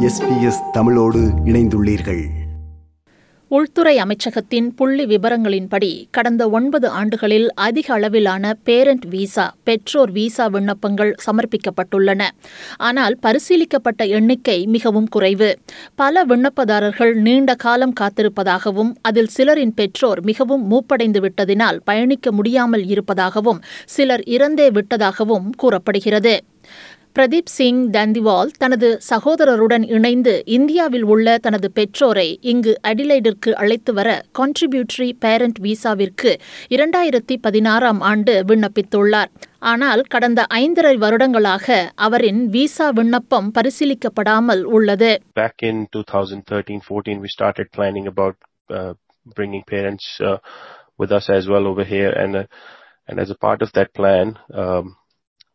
SBS தமிழோடு இணைந்துள்ளீர்கள். உள்துறை அமைச்சகத்தின் புள்ளி விவரங்களின்படி கடந்த ஒன்பது ஆண்டுகளில் அதிக அளவிலான பேரண்ட் விசா பெற்றோர் விசா விண்ணப்பங்கள் சமர்ப்பிக்கப்பட்டுள்ளன. ஆனால் பரிசீலிக்கப்பட்ட எண்ணிக்கை மிகவும் குறைவு. பல விண்ணப்பதாரர்கள் நீண்ட காலம் காத்திருப்பதாகவும் அதில் சிலரின் பெற்றோர் மிகவும் மூப்படைந்து விட்டதினால் பயணிக்க முடியாமல் இருப்பதாகவும் சிலர் இறந்தே விட்டதாகவும் கூறப்படுகிறது. பிரதீப் சிங் தந்திவால் தனது சகோதரருடன் இணைந்து இந்தியாவில் உள்ள தனது பெற்றோரை இங்கு அடிலைடிற்கு அழைத்து வர கான்ட்ரிபியூட்டரி பேரண்ட் விசாவிற்கு இரண்டாயிரத்தி பதினாறாம் ஆண்டு விண்ணப்பித்துள்ளார். ஆனால் கடந்த ஐந்தரை வருடங்களாக அவரின் விசா விண்ணப்பம் பரிசீலிக்கப்படாமல் உள்ளது. Back in 2013-14 we started planning about uh, bringing parents uh, with us as well over here. And uh, and as a part of that plan um,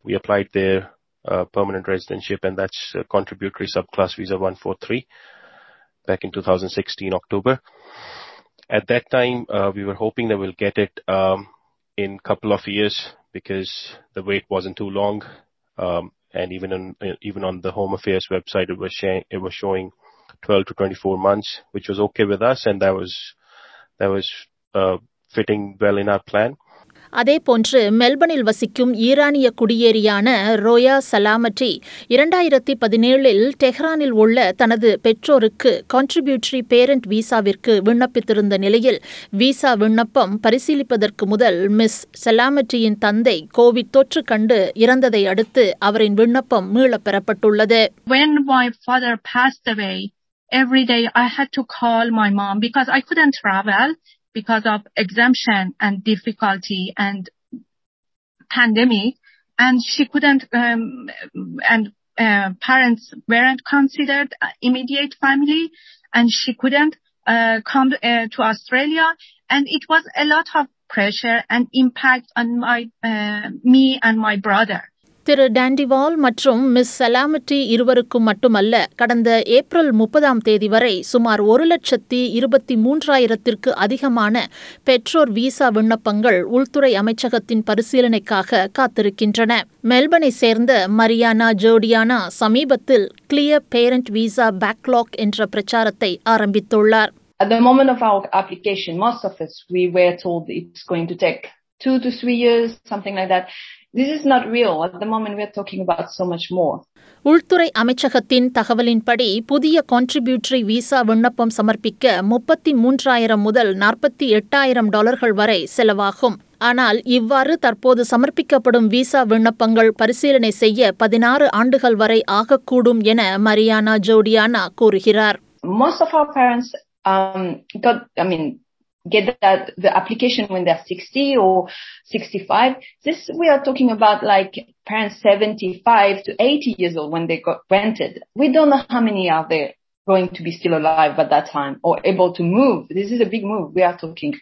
we applied there permanent residentship and that's uh, contributory subclass visa 143 back in 2016 October at that time uh, we were hoping that we'll get it um, in couple of years because the wait wasn't too long um, and even on even on the Home Affairs website, it was showing it was showing 12 to 24 months, which was okay with us, and that was that was uh, fitting well in our plan. அதேபோன்று மெல்பர்னில் வசிக்கும் ஈரானிய குடியேறியான ரோயா சலாமட்டி இரண்டாயிரத்தி பதினேழில் டெஹ்ரானில் உள்ள தனது பெற்றோருக்கு contributory parent விசாவிற்கு விண்ணப்பித்திருந்த நிலையில் visa விண்ணப்பம் பரிசீலிப்பதற்கு முதல் மிஸ் சலாமட்டியின் தந்தை கோவிட் தொற்று கண்டு இறந்ததை அடுத்து அவரின் விண்ணப்பம் மீளப் பெறப்பட்டுள்ளது every day I had to call my mom because I couldn't travel. Because of exemption and difficulty and pandemic. And she couldn't, um, and uh, parents weren't considered immediate family, and she couldn't uh, come uh, to Australia. And it was a lot of pressure and impact on my uh, me and my brother. திரு டாண்டிவால் மற்றும் miss சலாமட்டி இருவருக்கும் மட்டுமல்ல கடந்த April முப்பதாம் தேதி வரை சுமார் ஒரு லட்சத்தி இருபத்தி மூன்றாயிரத்திற்கு அதிகமான பெற்றோர் விசா விண்ணப்பங்கள் உள்துறை அமைச்சகத்தின் பரிசீலனைக்காக காத்திருக்கின்றன மெல்பனை சேர்ந்த மரியானா ஜோடியானா சமீபத்தில் கிளியர் பேரண்ட் விசா பேக்லாக் என்ற பிரச்சாரத்தை ஆரம்பித்துள்ளார் At the moment of our application, most of us, we were told it's going to take two to three years, something like that. This is not real. At the moment, we're talking about so much more. உள்துறை அமைச்சகத்தின் தகவலின்படி புதிய contributory visa விண்ணப்பம் சமர்ப்பிக்க முப்பத்தி மூன்றாயிரம் முதல் நாற்பத்தி எட்டாயிரம் டாலர்கள் வரை செலவாகும் ஆனால் இவ்வாறு தற்போது சமர்ப்பிக்கப்படும் விசா விண்ணப்பங்கள் பரிசீலனை செய்ய பதினாறு ஆண்டுகள் வரை ஆகக்கூடும் என மரியானா ஜோடியானா கூறுகிறார் Most of our parents um, got, I mean, get that the application when they're 60 or 65. This we are talking about like parents 75 to 80 years old when they got rented. We don't know how many are there going to be still alive at that time or able to move. This is a big move we are talking.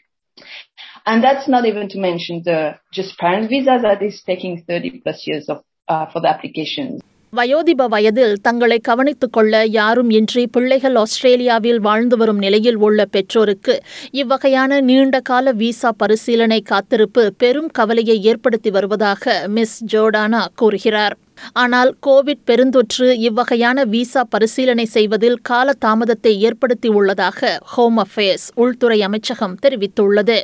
And that's not even to mention the just parent visa that is taking 30 plus years of uh, for the applications. வயோதிப வயதில் தங்களை கவனித்துக் கொள்ள யாரும் இன்றி பிள்ளைகள் ஆஸ்திரேலியாவில் வாழ்ந்து வரும் நிலையில் உள்ள பெற்றோருக்கு இவ்வகையான நீண்டகால விசா பரிசீலனை காத்திருப்பு பெரும் கவலையை ஏற்படுத்தி வருவதாக மிஸ் ஜோர்டானா கூறுகிறார். ஆனால் கோவிட் பெருந்தொற்று இவ்வகையான விசா பரிசீலனை செய்வதில் கால தாமதத்தை ஏற்படுத்தியுள்ளதாக ஹோம் அஃபேர்ஸ் உள்துறை அமைச்சகம் தெரிவித்துள்ளது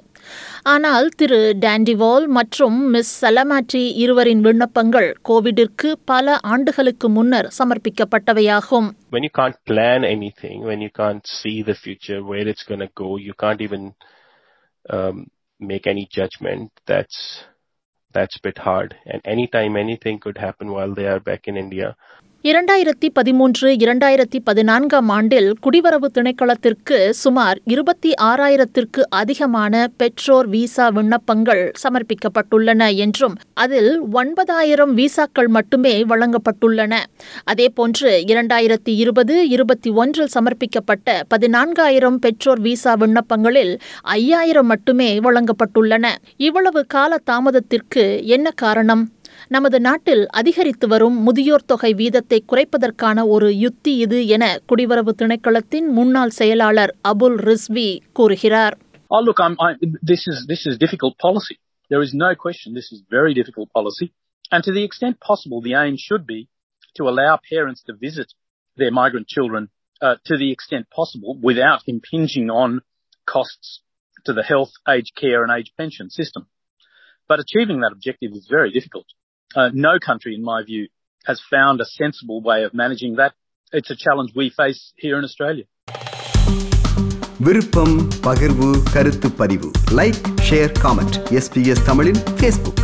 ஆனால் திரு டாண்டிவால் மற்றும் மிஸ் சலமாட்டி இருவரின் விண்ணப்பங்கள் கோவிடிற்கு பல ஆண்டுகளுக்கு முன்னர் சமர்ப்பிக்கப்பட்டவையாகும் When you can't plan anything, when you can't see the future, where it's going to go, you can't even um, make any judgment. That's that's a bit hard. And anytime anything could happen while they are back in India. இரண்டாயிரத்தி பதிமூன்று இரண்டாயிரத்தி பதினான்காம் ஆண்டில் குடிவரவு திணைக்களத்திற்கு சுமார் இருபத்தி ஆறாயிரத்திற்கு அதிகமான பெற்றோர் விசா விண்ணப்பங்கள் சமர்ப்பிக்கப்பட்டுள்ளன என்றும் அதில் ஒன்பதாயிரம் விசாக்கள் மட்டுமே வழங்கப்பட்டுள்ளன. அதேபோன்று இரண்டாயிரத்தி இருபது இருபத்தி ஒன்றில் சமர்ப்பிக்கப்பட்ட பதினான்காயிரம் பெற்றோர் விசா விண்ணப்பங்களில் ஐயாயிரம் மட்டுமே வழங்கப்பட்டுள்ளன. இவ்வளவு கால தாமதத்திற்கு என்ன காரணம்? நமது நாட்டில் அதிகரித்து வரும் முதியோர் தொகை வீதத்தை குறைப்பதற்கான ஒரு யுத்தி இது என குடிவரவு திணைக்களத்தின் முன்னாள் செயலாளர் அபுல் ரிஸ்வி கூறுகிறார் Oh, look, I'm, I, this is this is difficult policy. There is no question this is very difficult policy, and to the extent possible, the aim should be to allow parents to visit their migrant children uh, to the extent possible without impinging on costs to the health, aged care and aged pension system. But achieving that objective is very difficult. Uh, no country, in my view, has found a sensible way of managing that. It's a challenge we face here in Australia. விருப்பம் பகிர்வு கருத்து பதிவு like share comment SBS தமிழின் Facebook